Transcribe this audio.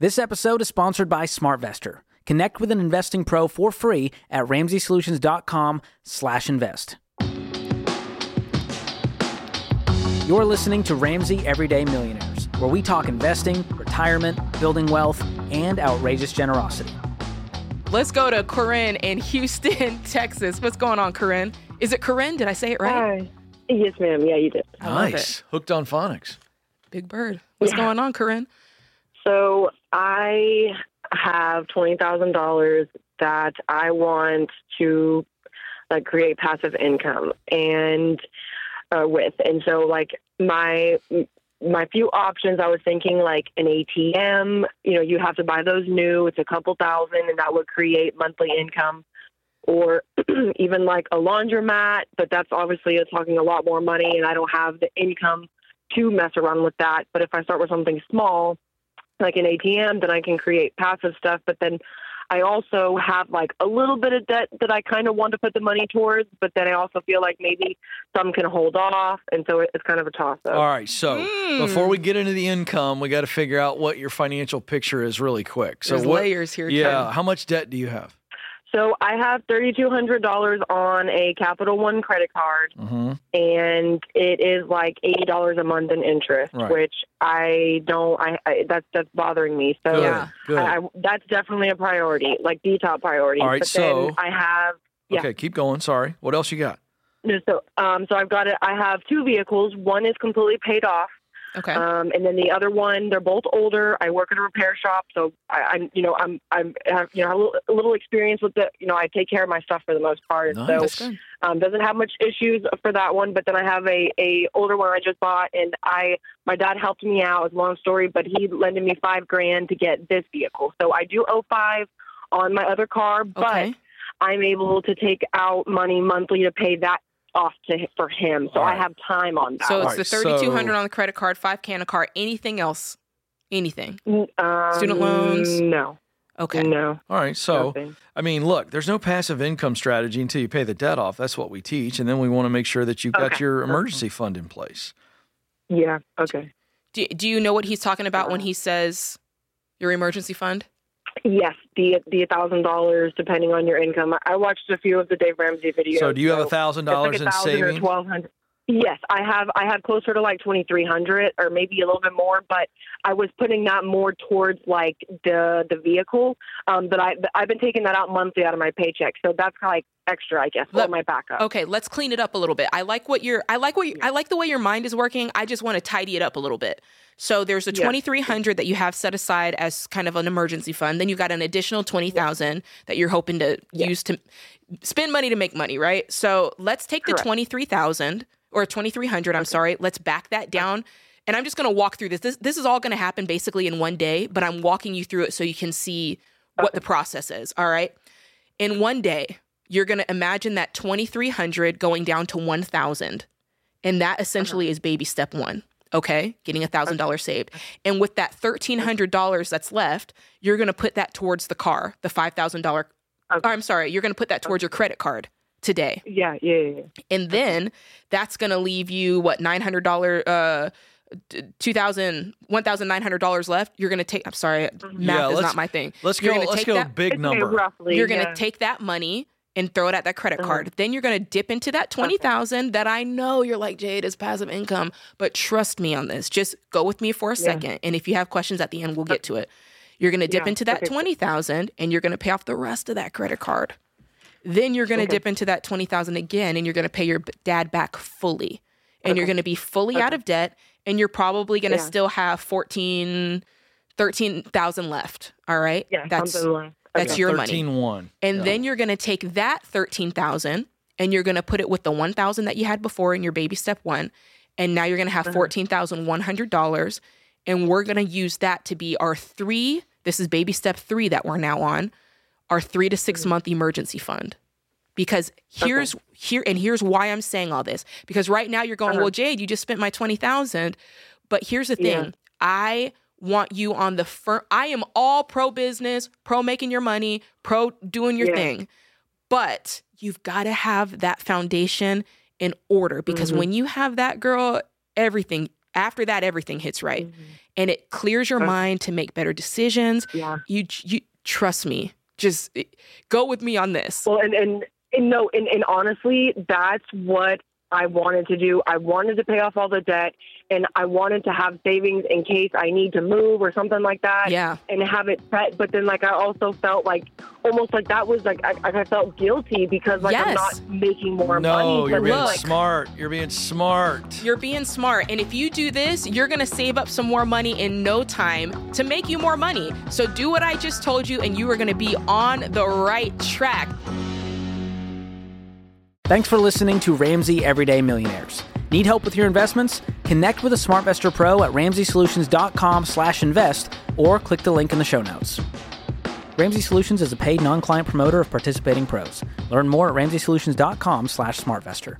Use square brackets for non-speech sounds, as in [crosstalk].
This episode is sponsored by SmartVestor. Connect with an investing pro for free at ramseysolutions.com/invest. You're listening to Ramsey Everyday Millionaires, where we talk investing, retirement, building wealth, and outrageous generosity. Let's go to Corinne in Houston, [laughs] Texas. What's going on, Corinne? Is it Corinne? Did I say it right? Hi. Yes, ma'am. Yeah, you did. I Nice. Hooked on phonics. Big Bird. What's Yeah. going on, Corinne? So I have twenty thousand dollars that I want to like create passive income and uh, with, and so like my my few options, I was thinking like an ATM. You know, you have to buy those new. It's a couple thousand, and that would create monthly income. Or [clears throat] even like a laundromat, but that's obviously talking a lot more money, and I don't have the income to mess around with that. But if I start with something small, like an ATM, then I can create passive stuff. But then I also have like a little bit of debt that I kind of want to put the money towards, but then I also feel like maybe some can hold off. And so it's kind of a toss up. All right. So hmm. before we get into the income, we got to figure out what your financial picture is really quick. So There's what? layers here. Yeah. Ken. How much debt do you have? So I have $3,200 on a Capital One credit card, Mm-hmm. and it is like $80 a month in interest, Right. which I don't, I, I that's, that's bothering me. So Good. Yeah. Good. I, I, that's definitely a priority, like the top priority. All right, but so- then I have yeah. Okay. Keep going. Sorry. What else you got? No, so um, so I've got it. I have two vehicles. One is completely paid off, Okay. um, and then the other one, they're both older. I work at a repair shop, so I, I'm, you know, I'm, I'm, have, you know, a little, a little experience with the, you know, I take care of my stuff for the most part. Nice. So um, doesn't have much issues for that one. But then I have a, a older one I just bought, and I, my dad helped me out. It's a long story, but he lended me five grand to get this vehicle. So I do owe five on my other car, but Okay. I'm able to take out money monthly to pay that off to for him. So All I have time on that. So it's right, the 3200 so- on the credit card, 5k on a car. Anything else? Anything? um, Student loans? No. Okay. No. All right. So nothing. I mean, look, there's no passive income strategy until you pay the debt off. That's what we teach, and then we want to make sure that you've got your emergency fund in place. Yeah. Okay. Do, do you know what he's talking about when he says your emergency fund? Yes, the the thousand dollars depending on your income. I- watched a few of the Dave Ramsey videos. So do you have a thousand dollars in savings? twelve hundred. Yes, I have. I have closer to like twenty three hundred, or maybe a little bit more. But I was putting that more towards like the the vehicle. Um, but I I've been taking that out monthly out of my paycheck, so that's like extra, I guess, Let- my backup. Okay, let's clean it up a little bit. I like what you're I like what you, I like the way your mind is working. I just want to tidy it up a little bit. So there's a Yeah. 2300 that you have set aside as kind of an emergency fund. Then you got an additional 20,000 that you're hoping to Yeah. use to spend money to make money, right? So let's take the Correct. 23,000 or 2300, I'm sorry. Let's back that down. And I'm just going to walk through this. This this is all going to happen basically in one day, but I'm walking you through it so you can see what the process is, all right? In one day, you're going to imagine that 2300 going down to 1000 and that essentially is baby step 1 okay getting a thousand dollars saved and with that $1300 that's left you're going to put that towards the car the $5000 or i'm sorry you're going to put that towards your credit card today Yeah, yeah, yeah. yeah. and then that's going to leave you what $900 uh t- 2000 $1900 left you're going to take i'm sorry math Yeah, is not my thing Let's You're go. gonna Let's take go that- big number. roughly. you're going to yeah. take that money and throw it at that credit Uh-huh. card. Then you're going to dip into that 20,000 that I know you're like Jade is passive income, but trust me on this. Just go with me for a second and if you have questions at the end we'll get to it. You're going to dip Yeah, into that okay. 20,000 and you're going to pay off the rest of that credit card. Then you're going to dip into that 20,000 again and you're going to pay your dad back fully. And you're going to be fully out of debt and you're probably going to Yeah. still have 14 13,000 left, all right? Yeah, That's something like that's okay. your money. 13 1. And Yeah. then you're going to take that 13,000 and you're going to put it with the 1,000 that you had before in your baby step 1 and now you're going to have $14,100 and we're going to use that to be our 3 this is baby step 3 that we're now on our 3 to 6 month emergency fund. Because here's here and here's why I'm saying all this because right now you're going, "Well, Jade, you just spent my 20,000." But here's the thing. Yeah. I want you on the firm. I am all pro business, pro making your money, pro doing your Yeah. thing. But you've got to have that foundation in order because Mhm. when you have that girl, everything After that, everything hits right, mm-hmm. and it clears your mind to make better decisions. Yeah, you you trust me. Just go with me on this. Well, and and, and no, and, and honestly, that's what I wanted to do. I wanted to pay off all the debt and I wanted to have savings in case I need to move or something like that. Yeah. And have it set. But then, like, I also felt like almost like that was like I, I felt guilty because like yes. I'm not making more no, money. No, you're being look, smart. You're being smart. You're being smart. And if you do this, you're going to save up some more money in no time to make you more money. So do what I just told you, and you are going to be on the right track. Thanks for listening to Ramsey Everyday Millionaires. Need help with your investments? Connect with a SmartVestor Pro at ramseysolutions.com/invest or click the link in the show notes. Ramsey Solutions is a paid non-client promoter of participating pros. Learn more at ramseysolutions.com/smartvestor.